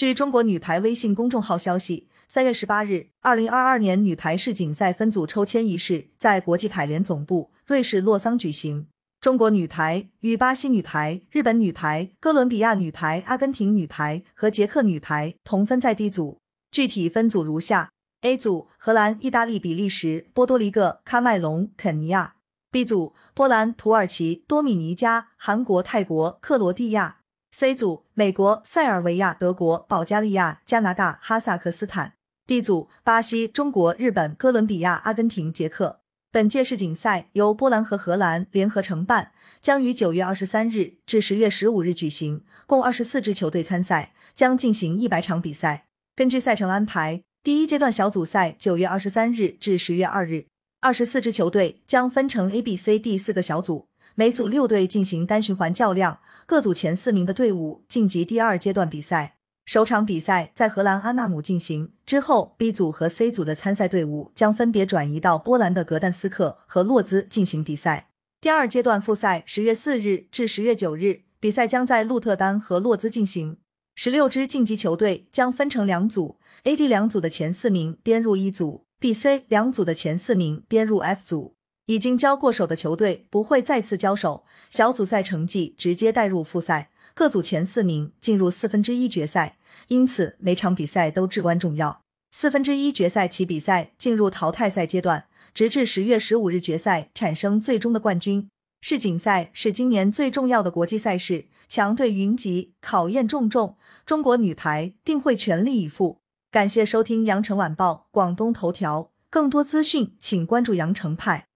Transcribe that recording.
据中国女排微信公众号消息，三月十八日，二零二二年女排世锦赛分组抽签仪式在国际排联总部瑞士洛桑举行。中国女排与巴西女排、日本女排、哥伦比亚女排、阿根廷女排和捷克女排同分在 D 组。具体分组如下：A 组荷兰、意大利、比利时、波多黎各、喀麦隆、肯尼亚；B 组波兰、土耳其、多米尼加、韩国、泰国、克罗地亚；C 组美国、塞尔维亚、德国、保加利亚、加拿大、哈萨克斯坦；D 组巴西、中国、日本、哥伦比亚、阿根廷、捷克。本届世锦赛由波兰和荷兰联合承办，将于九月二十三日至十月十五日举行，共二十四支球队参赛，将进行一百场比赛。根据赛程安排，第一阶段小组赛九月二十三日至十月二日，二十四支球队将分成 A、B、C、D 四个小组，每组六队进行单循环较量，各组前四名的队伍晋级第二阶段比赛。首场比赛在荷兰阿纳姆进行之后，B 组和 C 组的参赛队伍将分别转移到波兰的格但斯克和洛兹进行比赛。第二阶段复赛十月四日至十月九日，比赛将在鹿特丹和洛兹进行。十六支晋级球队将分成两组，A、D 两组的前四名编入一组，B、C 两组的前四名编入 F 组。已经交过手的球队不会再次交手，小组赛成绩直接带入复赛，各组前四名进入四分之一决赛。因此，每场比赛都至关重要。四分之一决赛起比赛进入淘汰赛阶段，直至十月十五日决赛产生最终的冠军。世锦赛是今年最重要的国际赛事，强队云集，考验重重。中国女排定会全力以赴。感谢收听羊城晚报广东头条，更多资讯请关注羊城派。